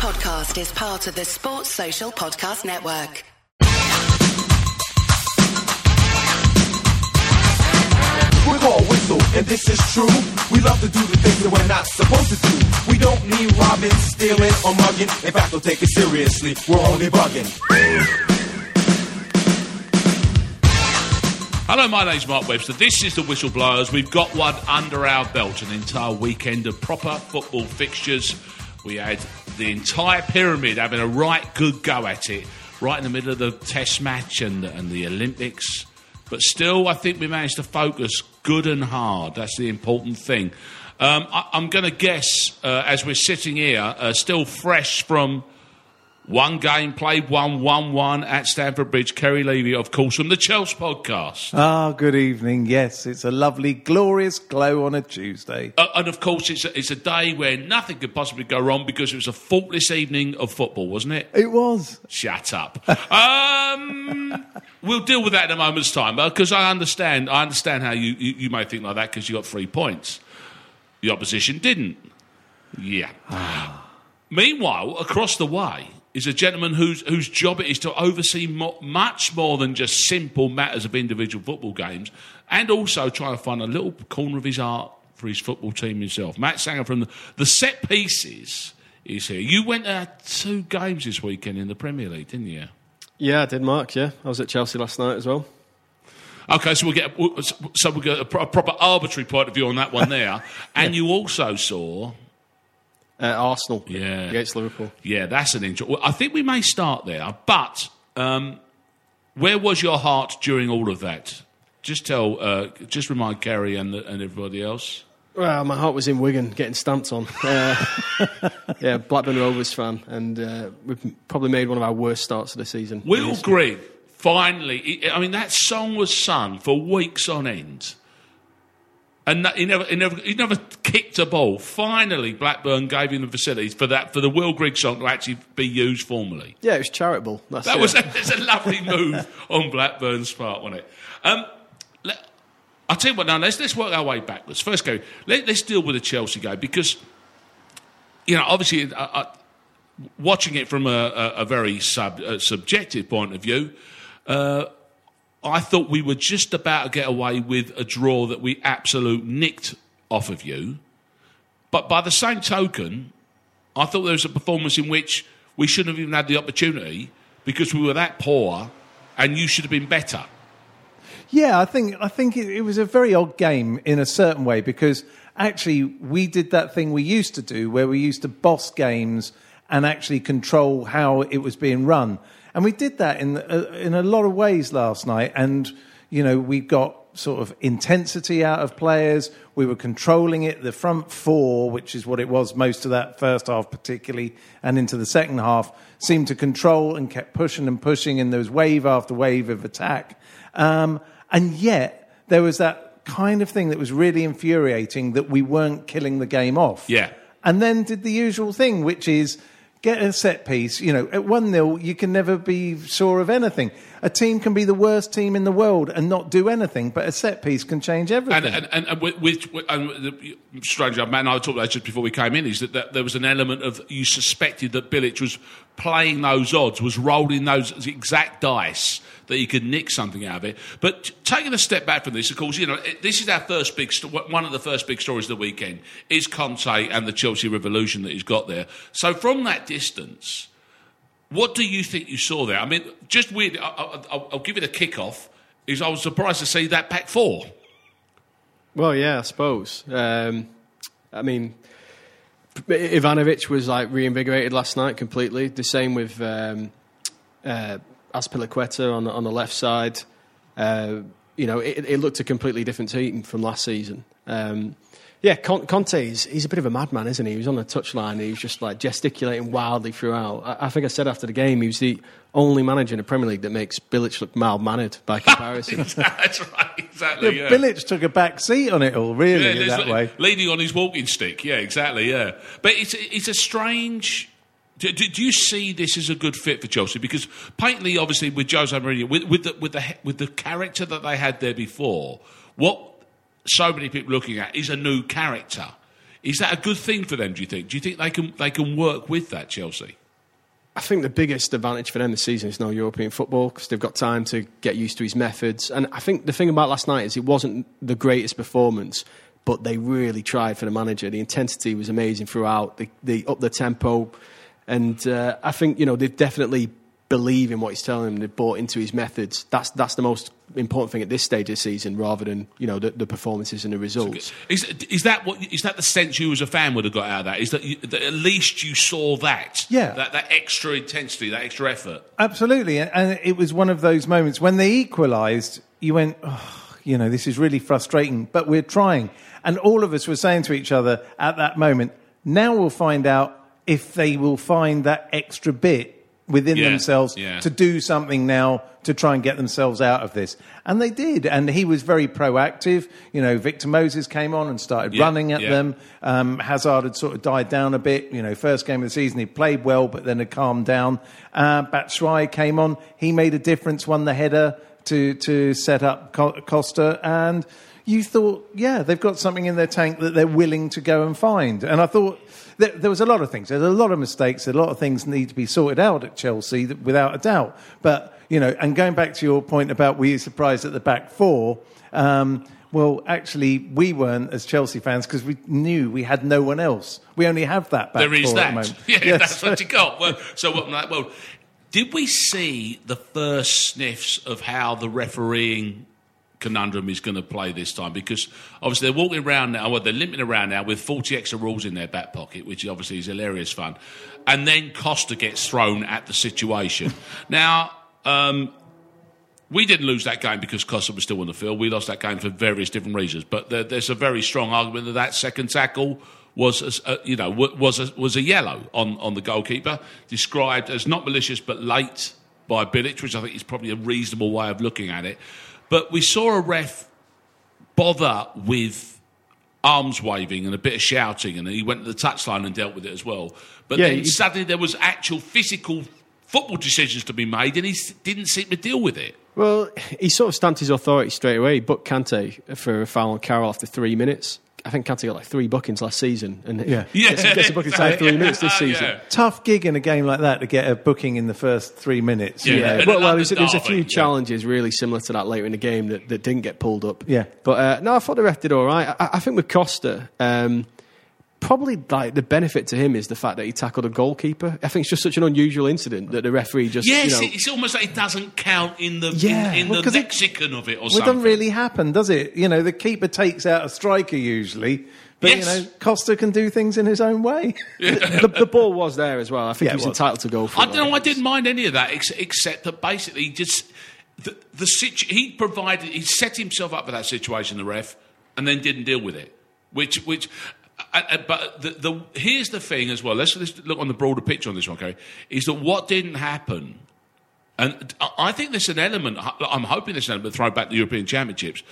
podcast is part of the Sports Social Podcast Network. We're called Whistle, and this is true. We love to do the things that we're not supposed to do. We don't need robbing, stealing, or mugging. In fact, don't take it seriously. We're only bugging. Hello, my name's Mark Webster. This is the Whistleblowers. We've got one under our belt, an entire weekend of proper football fixtures. We had the entire pyramid having a right good go at it, right in the middle of the Test match and, and the Olympics. But still, I think we managed to focus good and hard. That's the important thing. Um, I, am going to guess, uh, as we're sitting here, uh, still fresh from one game played, one, one, one at Stamford Bridge. Kerry Levy, of course, from the Chelsea podcast. Ah, good evening. Yes, it's a lovely, glorious glow on a Tuesday. Uh, and of course, it's a, it's a day where nothing could possibly go wrong because it was a faultless evening of football, wasn't it? It was. Shut up. um, we'll deal with that in a moment's time because I understand. I understand how you, you, you may think like that because you got three points. The opposition didn't. Yeah. Meanwhile, across the way is a gentleman whose whose job it is to oversee mo- much more than just simple matters of individual football games, and also try to find a little corner of his art for his football team himself. Matt Sanger from the, the set pieces is here. You went to two games this weekend in the Premier League, didn't you? Yeah, I did, Mark. Yeah, I was at Chelsea last night as well. Okay, so we'll get so we'll get a, proper arbitrary point of view on that one there, and you also saw uh, Arsenal yeah. against Liverpool. Yeah, that's an interesting. Well, I think we may start there, but um, where was your heart during all of that? Just tell, uh, just remind Kerry and, and everybody else. Well, my heart was in Wigan getting stamped on. Uh, yeah, Blackburn Rovers fan, and uh, we've probably made one of our worst starts of the season. Will Grigg finally, I mean, that song was sung for weeks on end and he never, he never, he never kicked a ball. Finally, Blackburn gave him the facilities for that for the Will Grigg song to actually be used formally. Yeah, it was charitable. That's that it. was a, it's a lovely move on Blackburn's part, wasn't it? Um, let, I'll tell you what. Now let's let's work our way backwards. First, go. Let, us deal with the Chelsea game because you know, obviously, uh, uh, watching it from a, a, a very sub, uh, subjective point of view. Uh, I thought we were just about to get away with a draw that we absolute nicked off of you. But by the same token, I thought there was a performance in which we shouldn't have even had the opportunity because we were that poor and you should have been better. Yeah, I think I think it, it was a very odd game in a certain way because actually we did that thing we used to do where we used to boss games and actually control how it was being run. And we did that in, uh, in a lot of ways last night. And, you know, we got sort of intensity out of players. We were controlling it. The front four, which is what it was most of that first half, particularly, and into the second half, seemed to control and kept pushing and pushing. And there was wave after wave of attack. Um, and yet, there was that kind of thing that was really infuriating that we weren't killing the game off. Yeah. And then did the usual thing, which is get a set piece. You know, at 1 0, you can never be sure of anything. A team can be the worst team in the world and not do anything, but a set piece can change everything. And, and, and, with, with, and the strange, Matt and I talked about just before we came in, is that, that there was an element of you suspected that Bilic was playing those odds, was rolling those exact dice that he could nick something out of it. But taking a step back from this, of course, you know, this is our first big, one of the first big stories of the weekend is Conte and the Chelsea revolution that he's got there. So from that distance, what do you think you saw there? I mean, just weird. I'll, I'll give it a kick off. Is I was surprised to see that back four. Well, yeah, I suppose. Um, I mean, Ivanovic was like reinvigorated last night completely. The same with um, uh, Azpilicueta on on the left side. Uh, you know, it, it, looked a completely different team from last season. Um, yeah, Conte is he's a bit of a madman, isn't he? He was on the touchline, he was just like gesticulating wildly throughout. I, I, think I said after the game he was the only manager in the Premier League that makes Bilic look mild mannered by comparison. That's right, exactly. Yeah, yeah. Bilic took a back seat on it all, really, yeah, that way. Leaning on his walking stick, yeah, exactly, yeah. But it's it's a strange do, do, do, you see this as a good fit for Chelsea? Because patently, obviously, with Jose Mourinho, with, with, the, with, the, with the character that they had there before, what so many people looking at is a new character. Is that a good thing for them? Do you think? Do you think they can they can work with that Chelsea? I think the biggest advantage for them this season is no European football because they've got time to get used to his methods. And I think the thing about last night is it wasn't the greatest performance, but they really tried for the manager. The intensity was amazing throughout. They, they upped the tempo, and uh, I think you know they've definitely believe in what he's telling them. They've bought into his methods. That's that's the most important thing at this stage of the season, rather than you know the, the performances and the results. Is, is that what is that the sense you as a fan would have got out of that? Is that, you, that at least you saw that? Yeah. That that extra intensity, that extra effort. Absolutely, and- and it was one of those moments when they equalised. You went, oh, you know, this is really frustrating, but we're trying. And all of us were saying to each other at that moment, now we'll find out if they will find that extra bit within Yeah, themselves yeah. to do something now to try and get themselves out of this. And they did. And he was very proactive. You know, Victor Moses came on and started Yeah, running at them. Um, Hazard had sort of died down a bit. You know, first game of the season, he played well, but then had calmed down. Uh, Batshuayi came on. He made a difference, won the header to, to set up Costa. And you thought, yeah, they've got something in their tank that they're willing to go and find. And I thought there, there was a lot of things. There's a lot of mistakes. A lot of things need to be sorted out at Chelsea, without a doubt. But, you know, and going back to your point about were you surprised at the back four? Um, well, actually, we weren't as Chelsea fans because we knew we had no one else. We only have that back There is four at that. the moment. Yeah, Yes. that's what you got. Well, so what? Like, well, did we see the first sniffs of how the refereeing conundrum is going to play this time? Because obviously they're walking around now. Well, they're limping around now with forty extra rules in their back pocket, which obviously is hilarious fun. And then Costa gets thrown at the situation. now. Um, we didn't lose that game because Costa was still on the field. We lost that game for various different reasons. But there, there's a very strong argument that that second tackle was, a, you know, was a, was a yellow on, on the goalkeeper, described as not malicious but late by Bilic, which I think is probably a reasonable way of looking at it. But we saw a ref bother with arms waving and a bit of shouting, and he went to the touchline and dealt with it as well. But Yeah, then he- suddenly there was actual physical football decisions to be made, and he didn't seem to deal with it. Well, he sort of stamped his authority straight away. He booked Kante for a foul on Carroll after three minutes. I think Kante got like three bookings last season, and Yeah. gets, gets a booking inside three minutes this season. Yeah. Tough gig in a game like that to get a booking in the first three minutes. Yeah. you know. And well, well there's, there's a underdog, few yeah. challenges really similar to that later in the game that, that didn't get pulled up. Yeah. But uh, no, I thought the ref did all right. I, I think with Costa, um, probably like the benefit to him is the fact that he tackled a goalkeeper. I think it's just such an unusual incident that the referee just Yes, you know, it's almost like it doesn't count in the Yeah. in, in Well, the 'cause it- of it or something. Well, it doesn't really happen, does it? You know, the keeper takes out a striker usually, but Yes. you know, Costa can do things in his own way. the, the ball was there as well. I think Yeah, he was was. entitled to go for I it. don't know. I didn't mind any of that, ex- except that basically he just the, the situ- he provided he set himself up for that situation, the ref, and then didn't deal with it. Which which. Uh, uh, but the, the here's the thing as well. Let's, let's look on the broader picture on this one, okay? Is that what didn't happen and I- I think there's an element, I'm hoping there's an element, throw back the European Championships,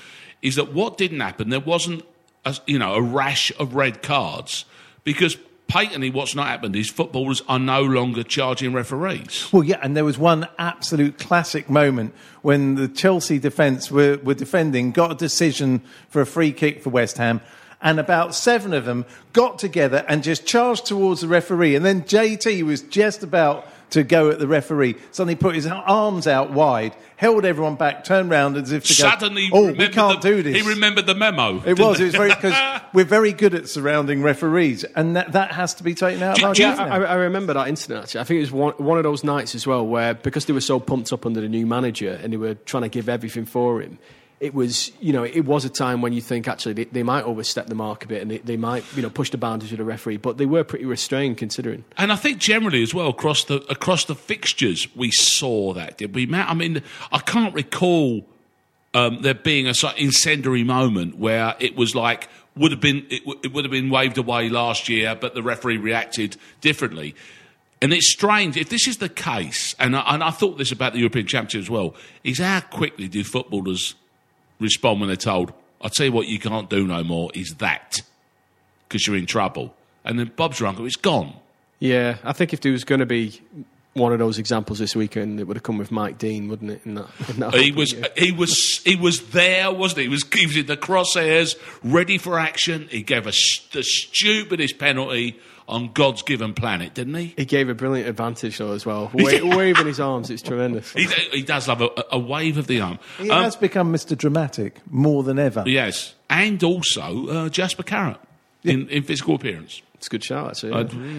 is that what didn't happen, there wasn't a, you know, a rash of red cards because patently what's not happened is footballers are no longer charging referees. Well, yeah, and there was one absolute classic moment when the Chelsea defence were, were defending, got a decision for a free kick for West Ham, and about seven of them got together and just charged towards the referee. And then JT was just about to go at the referee, suddenly put his arms out wide, held everyone back, turned round as if to go, Suddenly, "Oh, we can't the- do this." He remembered the memo. It was. It was very because we're very good at surrounding referees, and that, that has to be taken out of our do you- Yeah. I, I remember that incident. Actually, I think it was one, one of those nights as well where because they were so pumped up under the new manager and they were trying to give everything for him. It was, you know, it was a time when you think actually they, they might overstep the mark a bit and they, they might, you know, push the boundaries with the referee, but they were pretty restrained considering. And I think generally as well across the across the fixtures we saw that did we? Matt? I mean, I can't recall um, there being a sort of incendiary moment where it was like would have been it, w- it would have been waved away last year, but the referee reacted differently. And it's strange if this is the case, and I, and I thought this about the European Championship as well. Is how quickly do footballers respond when they're told, "I'll tell you what, you can't do no more." Is that because you're in trouble? And then Bob's your uncle. It's gone. Yeah, I think if there was going to be one of those examples this weekend. It would have come with Mike Dean, wouldn't it? In that, in that He was game? he was he was there, wasn't he? He was, he was in the crosshairs, ready for action. He gave us the stupidest penalty on God's given planet, didn't he? He gave a brilliant advantage though as well, Wa- waving his arms. It's tremendous. He, he does love a, a wave of the arm. He Um, has become Mr. Dramatic more than ever. yes, and also uh, Jasper Carrott in, in physical appearance. It's a good shout, actually.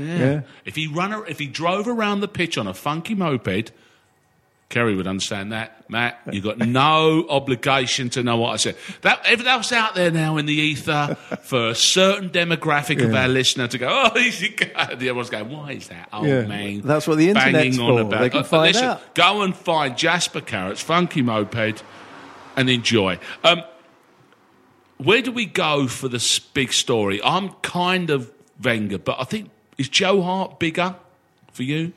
Yeah. Yeah. If he run, a- if he drove around the pitch on a funky moped, Kerry would understand that. Matt, you've got no obligation to know what I said. That if that out there now in the ether for a certain demographic of our listener to go, oh, he's a guy. The other going, why is that old Yeah. man? That's what the internet's banging on for. about? They can Uh, find listen, out. Go and find Jasper Carrott's funky moped and enjoy. Um, where do we go for this big story? I'm kind of Wenger, but I think is Joe Hart bigger for you?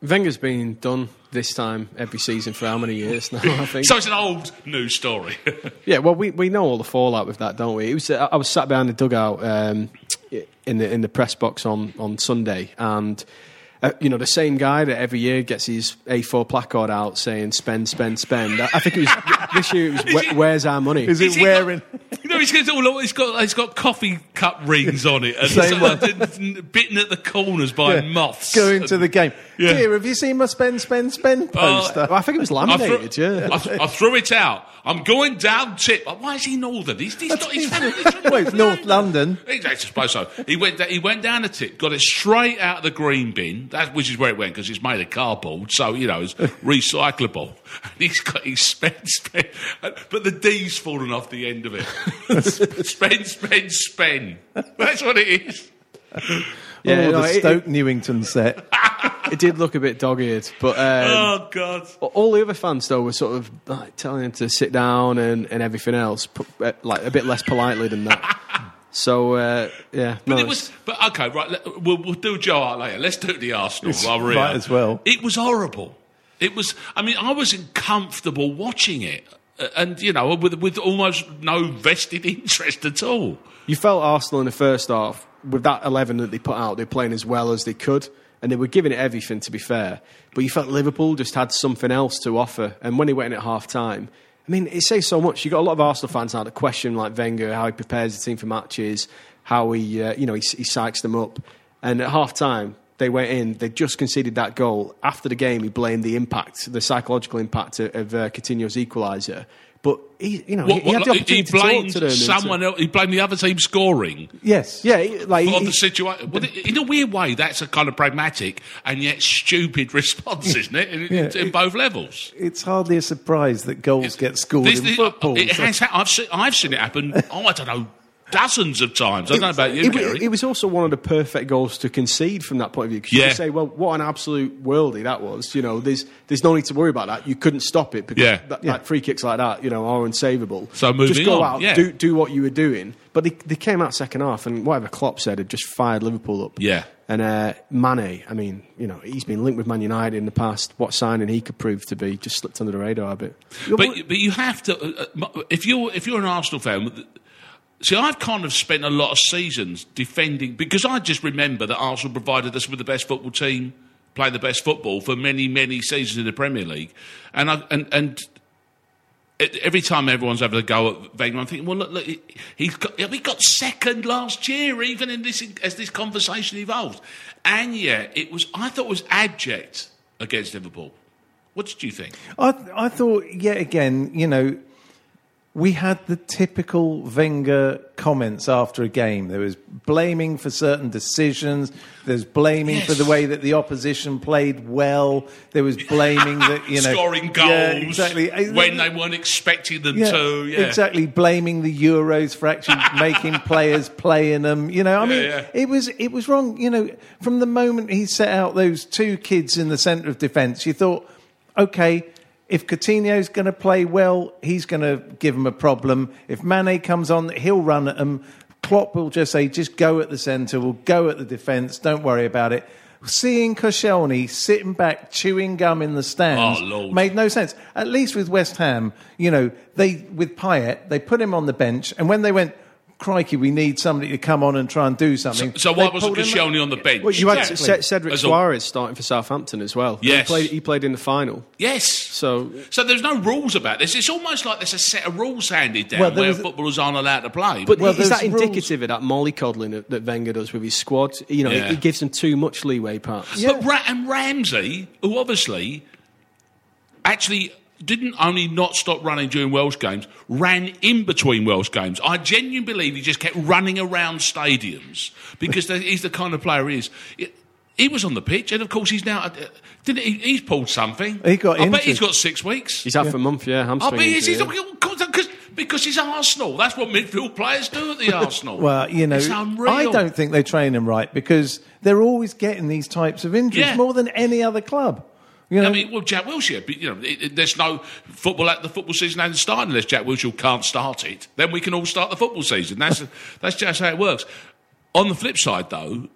Wenger's been done this time every season for how many years now? I think. So it's an old news story. Yeah, well, we, we know all the fallout with that, don't we? It was, I was sat behind the dugout um, in the in the press box on on Sunday, and uh, you know the same guy that every year gets his A4 placard out saying "spend, spend, spend." I I think it was this year. It was "Where- "Where's our money?" Is Is it wearing? You know, he's got, all, he's got he's got coffee cup rings on it, and Same sort of bitten at the corners by Yeah. moths. Going to the game. Yeah. Dear, have you seen my spend, spend, spend uh, poster? Well, I think it was I laminated. threw, yeah, I, th- I threw it out. I'm going down tip. Why is he northern? He's, he's not. He's from, he's well, North London. I suppose so. He went. He went down the tip, got it straight out of the green bin. That which is where it went because it's made of cardboard, so you know it's recyclable. And he's got his spend, spend, but the D's fallen off the end of it. spend, spend, spend. That's what it is. yeah. oh, no, the it, Stoke Newington set. it, it did look a bit dog-eared, but um, Oh God. all the other fans though were sort of like, telling him to sit down and, and everything else, uh, like a bit less politely than that. so uh, yeah, no, But it was. But okay, right. let- We'll, we'll do Joe Hart later. Let's do the Arsenal It's while we're right here. as well. It was horrible. It was. I mean, I wasn't comfortable watching it, and you know, with with almost no vested interest at all. You felt Arsenal in the first half with that eleven that they put out. They're playing as well as they could, and they were giving it everything. To be fair, but you felt Liverpool just had something else to offer. And when they went in at half time, I mean, it says so much. You've got a lot of Arsenal fans now that question like Wenger, how he prepares the team for matches, how he, uh, you know, he, he psychs them up. And at half time, they went in. They just conceded that goal. After the game, he blamed the impact, the psychological impact of, of uh, Coutinho's equaliser. But he, you know, he, What, he had the opportunity to talk blamed to them. to- someone else. He blamed the other team scoring Yes. Yeah, he- like on he- the situation. Well, in a weird way, that's a kind of pragmatic and yet stupid response, isn't it? In, Yeah, in it- both levels. It's hardly a surprise that goals get scored This- in this- football. It so- has. I've seen, I've seen it happen. Oh, I don't know, dozens of times. I don't know about you, it, Gary. it was also one of the perfect goals to concede from that point of view. Because you Yeah. could say, well, what an absolute worldie that was. You know, there's there's no need to worry about that. You couldn't stop it because Yeah. that, Yeah. like free kicks like that, you know, are unsavable. So moving just go on, out, yeah. do do what you were doing. But they, they came out second half, and whatever Klopp said had just fired Liverpool up. Yeah. And uh, Mane, I mean, you know, he's been linked with Man United in the past. What signing he could prove to be just slipped under the radar a bit. But but you have to uh, uh, if you're if you're an Arsenal fan. See, I've kind of spent a lot of seasons defending because I just remember that Arsenal provided us with the best football team, playing the best football for many many seasons in the Premier League, and I, and and. Every time everyone's having a go at Wenger, I'm thinking, well, look, look he- he's got, he got second last year, even in this as this conversation evolved, and yet it was I thought it was abject against Liverpool. What did you think? I, I thought, yet again, you know, we had the typical Wenger comments after a game. There was blaming for certain decisions. There's blaming for the way that the opposition played well. There was blaming that you know scoring goals Yeah, exactly when they weren't expecting them Yeah, to. Yeah, exactly. Blaming the Euros for actually making players play in them. You know, I mean, it was it was wrong. You know, from the moment he set out those two kids in the centre of defence, you thought, okay, if Coutinho's going to play well, he's going to give them a problem. If Mane comes on, he'll run at them. Klopp will just say, just go at the centre, we'll go at the defence, don't worry about it. Seeing Koscielny sitting back chewing gum in the stands Oh, made no sense. At least with West Ham, you know, they with Payet, they put him on the bench, and when they went, crikey, we need somebody to come on and try and do something. So why wasn't pulled Koscielny on the bench? Well, you had Exactly. C- Cedric As a- Soares starting for Southampton as well. Yes. he played, he played in the final. Yes. So So there's no rules about this. It's almost like there's a set of rules handed down Well, where was- footballers aren't allowed to play. But Well, is that there's rules- indicative of that mollycoddling that, that Wenger does with his squad? You know, Yeah. he gives them too much leeway, perhaps. But Ra- and Ramsey, who obviously actually didn't only not stop running during Welsh games, ran in between Welsh games. I genuinely believe he just kept running around stadiums because he's the kind of player he is. It- he was on the pitch, and of course he's now. Uh, didn't he? He's pulled something. He got. I bet he's got six weeks. He's out for a month, yeah, I hamstring. bet he's, he's injury, because because he's Arsenal. That's what midfield players do at the Arsenal. Well, you know, it's unreal. I don't think they train him right because they're always getting these types of injuries Yeah. more than any other club. You know, I mean, well, Jack Wilshere, but, you know, it, it- there's no football at the football season hasn't started unless Jack Wilshere can't start it. Then we can all start the football season. That's that's just how it works. On the flip side, though,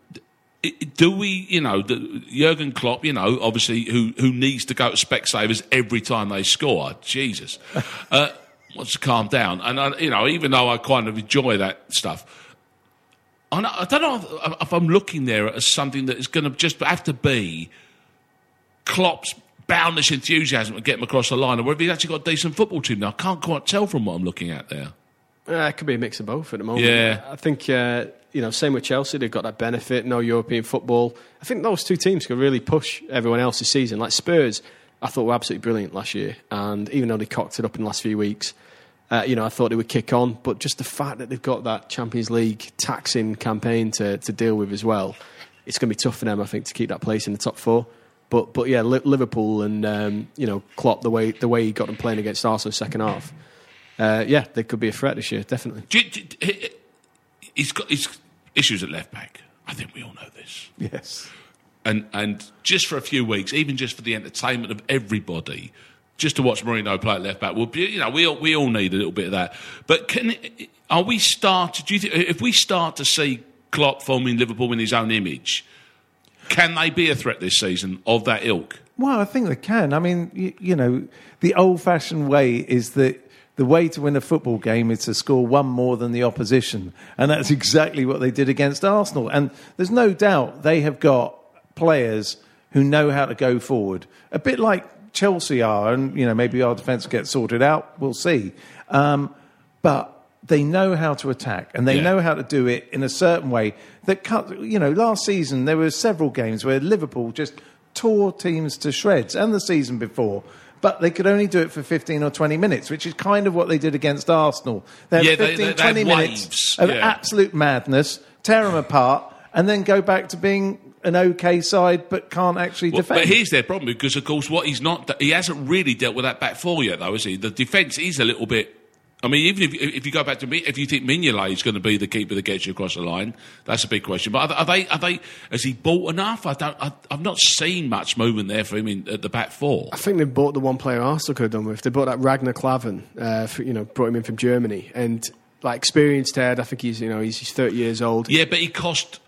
do we, you know, the, Jurgen Klopp, you know, obviously, who who needs to go to Specsavers every time they score? Jesus, uh, wants to calm down. And I, you know, even though I kind of enjoy that stuff. I don't know if, if I'm looking there as something that is going to just have to be Klopp's boundless enthusiasm to get him across the line, or whether he's actually got a decent football team now. I can't quite tell from what I'm looking at there. Uh, it could be a mix of both at the moment. Yeah. I think, uh, you know, same with Chelsea, they've got that benefit, no European football. I think those two teams could really push everyone else this season. Like Spurs, I thought were absolutely brilliant last year, and even though they cocked it up in the last few weeks, uh, you know, I thought they would kick on, but just the fact that they've got that Champions League taxing campaign to, to deal with as well, it's going to be tough for them, I think, to keep that place in the top four. But but yeah, Liverpool and um, you know Klopp the way the way he got them playing against Arsenal second half, uh, yeah, they could be a threat this year, definitely. Do you- do you- he's got his issues at left back. I think we all know this. yes. And and just for a few weeks, even just for the entertainment of everybody, just to watch Moreno play at left back, will be, you know, we all, we all need a little bit of that. But can are we start? Do you think if we start to see Klopp forming Liverpool in his own image, can they be a threat this season of that ilk? Well, I think they can. I mean, you, you know, the old-fashioned way is that the way to win a football game is to score one more than the opposition, and that's exactly what they did against Arsenal. And there's no doubt they have got players who know how to go forward, a bit like Chelsea are. And you know, maybe our defence gets sorted out. We'll see. Um, but they know how to attack, and they Yeah. know how to do it in a certain way that cut. You know, last season there were several games where Liverpool just tore teams to shreds, and the season before. But they could only do it for 15 or 20 minutes, which is kind of what they did against Arsenal. They had Yeah, 15, they- they 20 had minutes waves, of yeah. absolute madness, tear them apart, and then go back to being an okay side but can't actually Well, defend. but here's their problem because, of course, what he's not, he hasn't really dealt with that back four yet, though, has he? The defence is a little bit. I mean, even if, if you go back to me, if you think Mignolet is going to be the keeper that gets you across the line, that's a big question. But are, are they? Are they? Has he bought enough? I don't. I, I've not seen much movement there for him in, at the back four. I think they bought the one player Arsenal could have done with. They bought that Ragnar Klavan, uh, for, you know, brought him in from Germany, and like experienced head. I think he's you know he's, he's thirty years old. Yeah, but he cost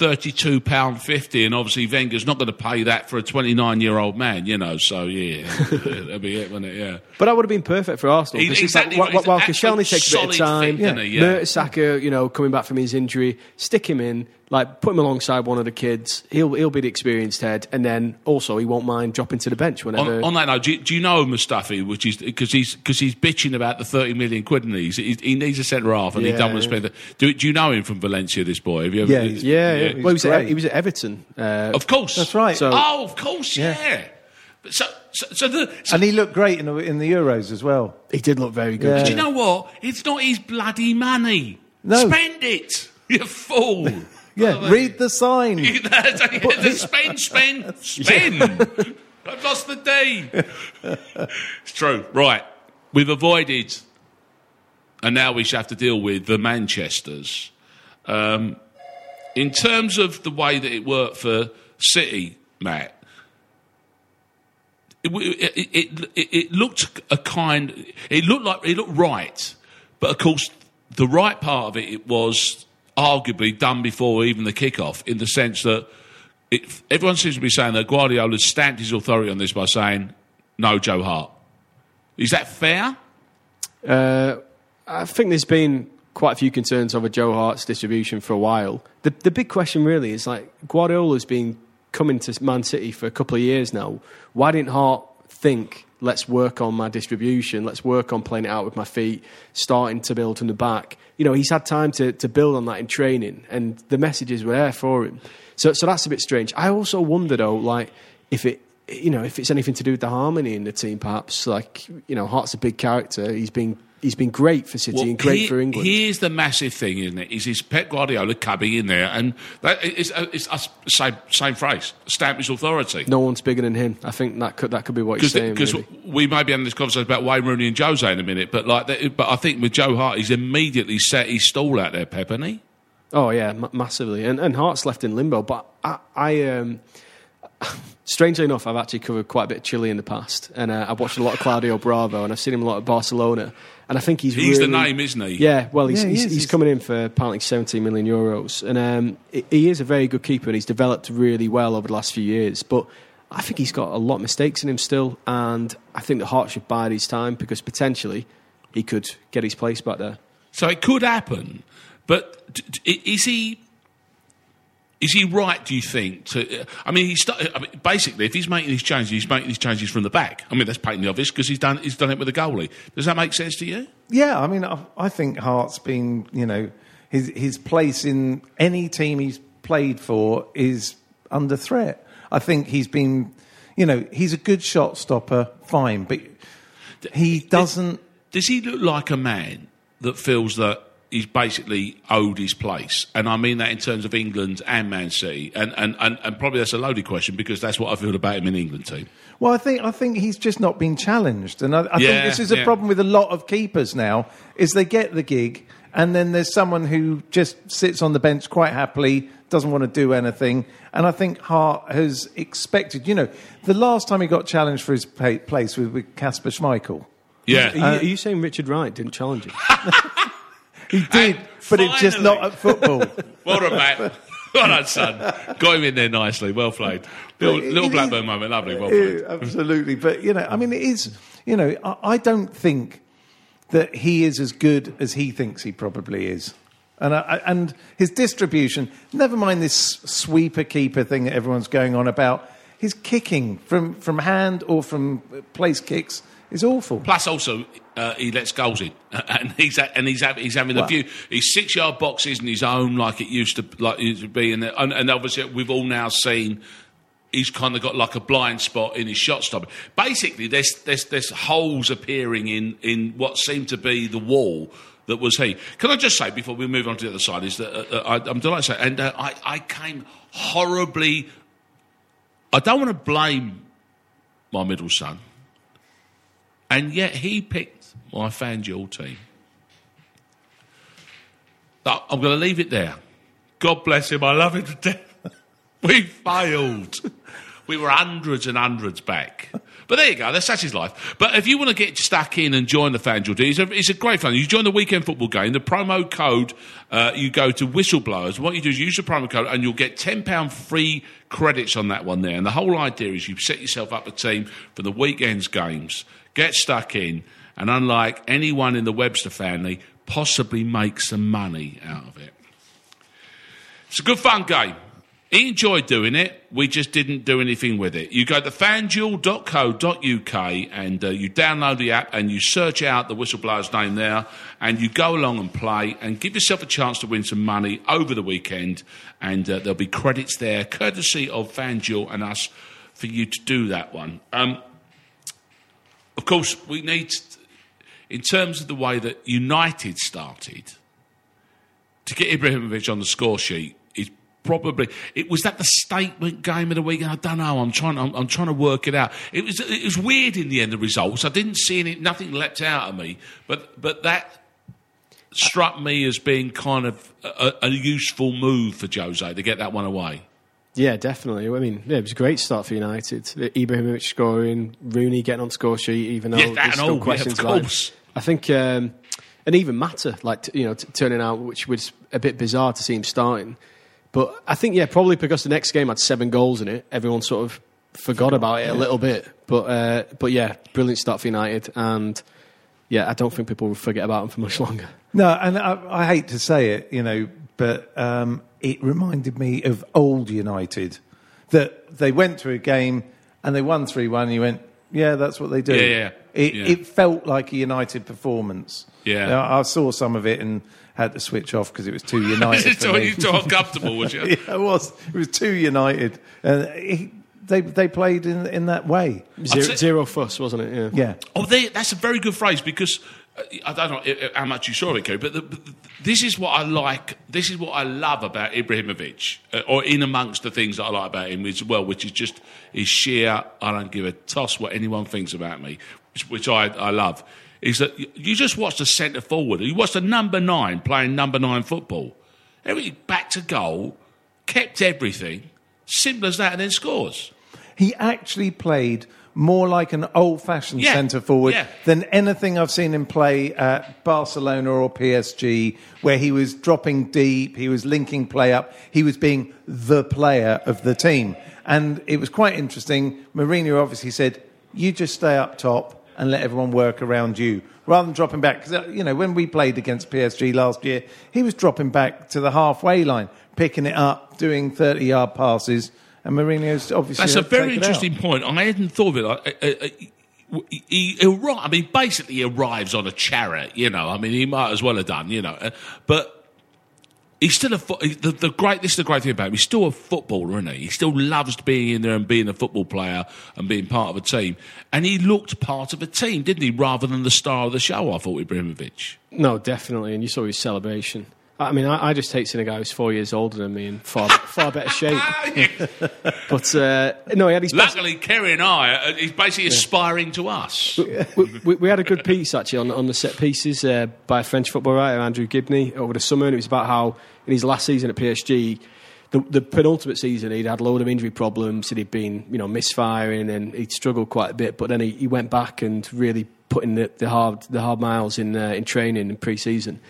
thirty-two pound fifty, and obviously Wenger's not going to pay that for a twenty-nine-year-old man, you know. So yeah, that'll be it, wouldn't it? Yeah. But that would have been perfect for Arsenal. He- because it's exactly like, right. while, Koscielny takes a bit of time, he? Yeah. Mertesacker, you know, coming back from his injury, stick him in, like put him alongside one of the kids. He'll he'll be the experienced head, and then also he won't mind dropping to the bench whenever. On, on that note, do you, do you know Mustafi? Which is because he's because he's bitching about the thirty million quid, and he's, he, he needs a centre half, and he Yeah, don't want to yeah. spend. The, do, do you know him from Valencia? This boy, have you ever? Yeah, he's- yeah, yeah. he's Well, he was, at, he was at Everton. Uh, of course, That's right. So- oh, of course, yeah. Yeah. So, so, so the. So, and he looked great in the, in the Euros as well. he did look very good. Yeah. do you know what? It's not his bloody money. No. Spend it, you fool. Yeah, Oh, read the sign. spend, spend, spend. I've lost the day. it's true. Right. We've avoided, and now we have to deal with the Manchesters. Um, in terms of the way that it worked for City, Matt, it, it, it, it, it looked a kind. It looked like it looked right, but of course, the right part of it, it was arguably done before even the kickoff, in the sense that it, everyone seems to be saying that Guardiola stamped his authority on this by saying no, Joe Hart. Is that fair? Uh, I think there's been quite a few concerns over Joe Hart's distribution for a while. The the big question really is like Guardiola's been coming to Man City for a couple of years now. Why didn't Hart think? Let's work on my distribution. Let's work on playing it out with my feet, starting to build from the back. You know, he's had time to, to build on that in training, and the messages were there for him. So, so that's a bit strange. I also wonder though, like if it, you know, if it's anything to do with the harmony in the team, perhaps. Like, you know, Hart's a big character. He's been he's been great for City Well, and great here- for England. Here's the massive thing, isn't it? Is is Pep Guardiola coming in there and that, it's, uh, it's us same same phrase, stamp his authority. no one's bigger than him. I think that could that could be what he's saying. Because maybe. we may be having this conversation about Wayne Rooney and Jose in a minute, but like, that, but I think with Joe Hart, he's immediately set his stall out there, Pep, hasn't he? Oh yeah, ma- massively. And and Hart's left in limbo. But I, I um, strangely enough, I've actually covered quite a bit of Chile in the past, and uh, I've watched a lot of Claudio Bravo, and I've seen him a lot at Barcelona. And I think he's He's the name, isn't he? Yeah, well, he's, Yeah, he he's, is. he's coming in for apparently 17 million euros, and um, he- he is a very good keeper, and he's developed really well over the last few years. But I think he's got a lot of mistakes in him still, and I think the Hart should bide his time because potentially he could get his place back there. So it could happen, but d- d- is he? Is he right? Do you think? To, uh, I mean, he's I mean, basically if he's making these changes, he's making these changes from the back. I mean, that's patently obvious because he's done he's done it with a goalie. Does that make sense to you? Yeah, I mean, I, I think Hart's been, you know, his his place in any team he's played for is under threat. I think he's been, you know, he's a good shot stopper, fine, but he doesn't. Does he look like a man that feels that he's basically owed his place? And I mean that in terms of England and Man City. And, and, and, and probably that's a loaded question because that's what I feel about him in England team. Well, I think I think he's just not been challenged, and I, I Yeah, think this is a yeah. problem with a lot of keepers now. Is they get the gig, and then there's someone who just sits on the bench quite happily, doesn't want to do anything. And I think Hart has expected. You know, the last time he got challenged for his place was with Kasper Schmeichel. Yeah. Are you, uh, are you saying Richard Wright didn't challenge him? He did, And but it's just not at football. well done, Matt. Well done, son. Got him in there nicely. Well played. Little, little it- Blackburn moment. Lovely. Well played. Absolutely. But you know, I mean, it is. You know, I, I don't think that he is as good as he thinks he probably is. And, I- and his distribution, never mind this sweeper keeper thing that everyone's going on about, his kicking from, from hand or from place kicks is awful. Plus, also, uh, he lets goals in, and he's and he's having, he's having a few. His six yard box isn't his own like it used to like it used to be, and, and, and obviously we've all now seen. He's kind of got like a blind spot in his shot stopper. Basically, there's there's there's holes appearing in in what seemed to be the wall that was he. Can I just say before we move on to the other side is that uh, uh, I, I'm delighted to say, and uh, I I came horribly. I don't want to blame my middle son. And yet he picked my FanDuel team. I'm going to leave it there. God bless him. I love him to death. We failed. We were hundreds and hundreds back. But there you go. That's, that's his life. But if you want to get stuck in and join the FanDuel deal, it's a, it's a great fun. You join the weekend football game. The promo code, uh, you go to Whistleblowers. What you do is use the promo code and you'll get £10 free credits on that one there. And the whole idea is you set yourself up a team for the weekend's games, get stuck in, and unlike anyone in the Webster family, possibly make some money out of it. It's a good fun game. He enjoyed doing it. We just didn't do anything with it. You go to fanduel.co.uk and uh, you download the app and you search out the whistleblower's name there and you go along and play and give yourself a chance to win some money over the weekend. And uh, there'll be credits there, courtesy of FanDuel and us, for you to do that one. Um, of course, we need, in terms of the way that United started, to get Ibrahimovic on the score sheet is probably it was that the statement game of the week. I don't know. I'm trying. I'm, I'm trying to work it out. It was it was weird in the end. The results. I didn't see any. Nothing leapt out at me. But but that struck me as being kind of a, a useful move for Jose to get that one away. Yeah, definitely. I mean, yeah, it was a great start for United. Ibrahimovic scoring, Rooney getting on score sheet, even though Yeah, there's still all, yeah, questions of about it. I think, um, and even Mata, like t- you know, t- turning out, which was a bit bizarre to see him starting. But I think, yeah, probably because the next game had seven goals in it, everyone sort of forgot about it a little bit. But uh, but yeah, brilliant start for United, and yeah, I don't think people will forget about him for much longer. No, and I, I hate to say it, you know, but um, it reminded me of old United that they went to a game and they won 3 1. You went, yeah, that's what they do. Yeah, yeah, It, yeah. it felt like a United performance. Yeah. Now, I saw some of it and had to switch off because it was too United. It for too, me. you too uncomfortable, was you? yeah, it was. It was too United. And it, they, they played in, in that way. Zero, say- zero fuss, wasn't it? Yeah. Yeah. Oh, they, that's a very good phrase because uh, I don't know how much you saw it, Kerry, but the, but this is what I like. This is what I love about Ibrahimovic, uh, or in amongst the things that I like about him as well, which is just his sheer. I don't give a toss what anyone thinks about me, which, which I, I love. Is that you- you just watch the centre forward, you watch the number nine playing number nine football, everything back to goal, kept everything, simple as that, and then scores. He actually played more like an old fashioned Yeah, centre forward yeah. than anything I've seen him play at Barcelona or PSG, where he was dropping deep, he was linking play up, he was being the player of the team. And it was quite interesting. Mourinho obviously said, You just stay up top and let everyone work around you. Rather than dropping back, because uh, you know when we played against PSG last year, he was dropping back to the halfway line, picking it up, doing thirty-yard passes, and Mourinho's obviously That's a very take it out. interesting point. I hadn't thought of it. Like, uh, uh, uh, he, he I mean, basically, he arrives on a chariot. You know, I mean, he might as well have done. You know, uh, but he's still a fo- the, the great. This is the great thing about him. He's still a footballer, isn't he? He still loves being in there and being a football player and being part of a team. And he looked part of a team, didn't he? Rather than the star of the show. I thought Ibrahimovic. No, definitely. And you saw his celebration. I mean, I, I just hate seeing a guy who's four years older than me in far far better shape. But uh, no, he had his best. Luckily, Kerry and I, uh, he's basically aspiring to us. we, we, we had a good piece actually on, on the set pieces uh, by a French football writer, Andrew Gibney, over the summer, and it was about how in his last season at PSG, the, the penultimate season, he'd had a load of injury problems, and he'd been you know misfiring, and he'd struggled quite a bit. But then he, he went back and really put in the, the hard the hard miles in uh, in training in pre-season.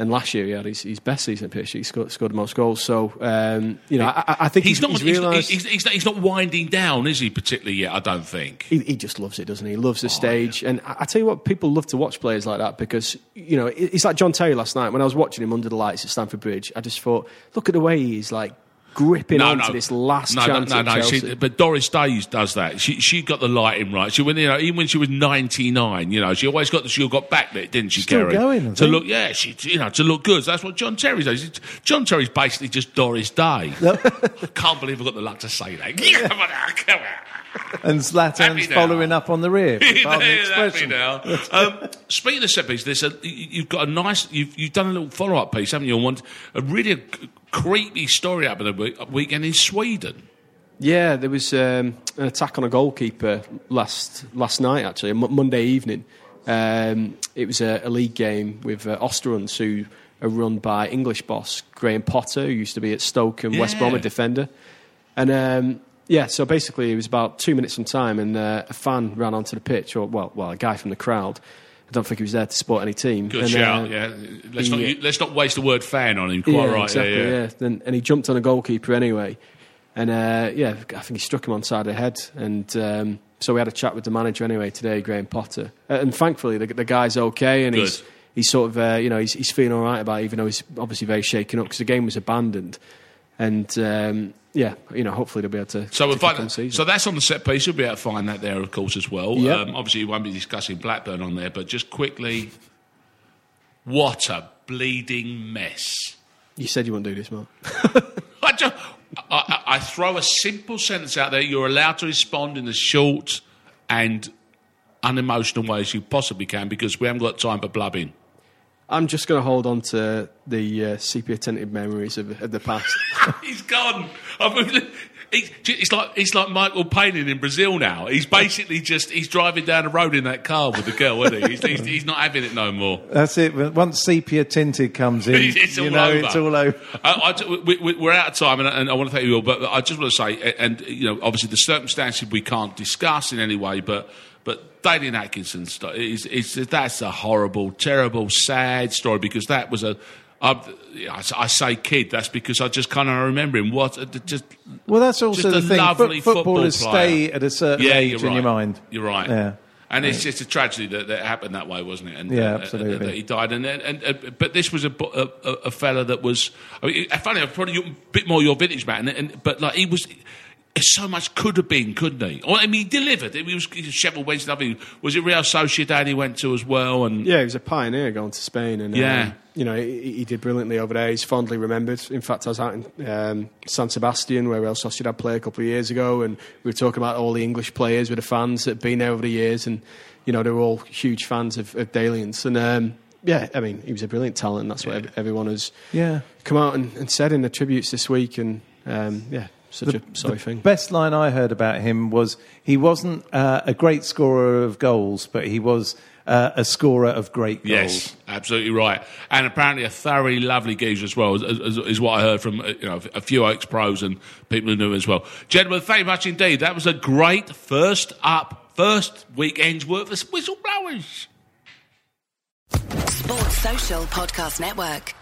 And last year he had his, his best season at PSG. He scored, scored the most goals. So um, you know, I, I- think He's he's, not. he's realised he's, he's, not, he's not winding down, is he? Particularly yet, I don't think. he, he just loves it, doesn't he? He loves Oh, the stage. And I, I tell you what, people love to watch players like that because, you know, it- it's like John Terry last night. When I was watching him under the lights at Stamford Bridge, I just thought, look at the way he's like gripping onto this last no, chance no, no, no. She, but Doris Day does that. She she got the lighting right. She when you know even when she was ninety nine, you know, she always got the she got backlit, didn't she, Still going, I to think. look, yeah, she you know to look good. That's what John Terry does. John Terry's basically just Doris Day. Can't believe I got the luck to say that. come on, now, come on. And Zlatan's following up on the rear. Happy now. Um, speaking of set piece, there's a, you- you've got a nice, you've, you've done a little follow up piece, haven't you? On one, a really c- creepy story happened a week, weekend in Sweden. Yeah, there was um, an attack on a goalkeeper last last night, actually, Mo- Monday evening. Um, it was a, a league game with uh, Östersunds, who are run by English boss Graham Potter, who used to be at Stoke and West Brom, a defender. And um, yeah, so basically, it was about two minutes from time, and uh, a fan ran onto the pitch, or well, well, a guy from the crowd. I don't think he was there to support any team. Good And, shout, uh, yeah. Let's he, not uh, let's not waste the word fan on him. Quite yeah, right, exactly. yeah, yeah. Yeah, Then, and he jumped on a goalkeeper anyway, and uh, yeah, I think he struck him on the side of the head. And um, so we had a chat with the manager anyway today, Graham Potter, uh, and thankfully the, the guy's okay, and he's he's sort of uh, you know he's, he's feeling all right about it, even though he's obviously very shaken up because the game was abandoned, and um, yeah, you know hopefully they'll be able to. So, to find, so that's on the set piece. You'll be able to find that there, of course, as well. Yep. Um, obviously, you won't be discussing Blackburn on there, but just quickly, what a bleeding mess. you said you wouldn't do this, Mark. I, just, I, I, I throw a simple sentence out there. You're allowed to respond in as short and unemotional way as you possibly can because we haven't got time for blubbing. I'm just going to hold on to the uh, sepia tinted memories of, of the past. He's gone. I mean, it's, it's like it's like Michael Palin in Brazil now. He's basically just he's driving down the road in that car with the girl, isn't he? He's, he's, he's not having it no more. That's it. Once sepia tinted comes in, It's you all know over. it's all over. I, I, we, we, we're out of time, and, and I want to thank you all. But I just want to say, and you know, obviously the circumstances we can't discuss in any way, but but Dalian Atkinson's sto- is, is that's a horrible, terrible, sad story because that was a. I, I say kid. That's because I just kind of remember him. What uh, just Well, that's also Just the a thing. lovely Foot- footballers football stay at a certain Yeah, age you're in your right. mind. You're right. Yeah. And it's just a tragedy that, that happened that way, wasn't it? And, Yeah, uh, absolutely. that he died, and, and, and but this was a, a, a fella that was. I mean, funny, I've probably a bit more your vintage man, and, and but like he was. So much could have been, couldn't he? Or, I mean, he delivered. He was he was Sheffield Wednesday. I mean, was it Real Sociedad he went to as well? And Yeah, he was a pioneer going to Spain, and Yeah. um, you know he, he did brilliantly over there. He's fondly remembered. In fact, I was out in um, San Sebastian where Real Sociedad played a couple of years ago, and we were talking about all the English players with the fans that had been there over the years, and you know they were all huge fans of, of Dalians. And um, yeah, I mean he was a brilliant talent. That's what ev- everyone has Yeah. come out and, and said in the tributes this week. And um, yeah, such a sorry thing. Best line I heard about him was he wasn't uh, a great scorer of goals, but he was uh, a scorer of great goals. Yes, absolutely right. And apparently a thoroughly lovely geezer as well, is, is, is what I heard from uh, you know a few ex pros and people who knew him as well. Gentlemen, thank you much indeed. That was a great first up, first weekend's worth of whistleblowers. Sports Social Podcast Network.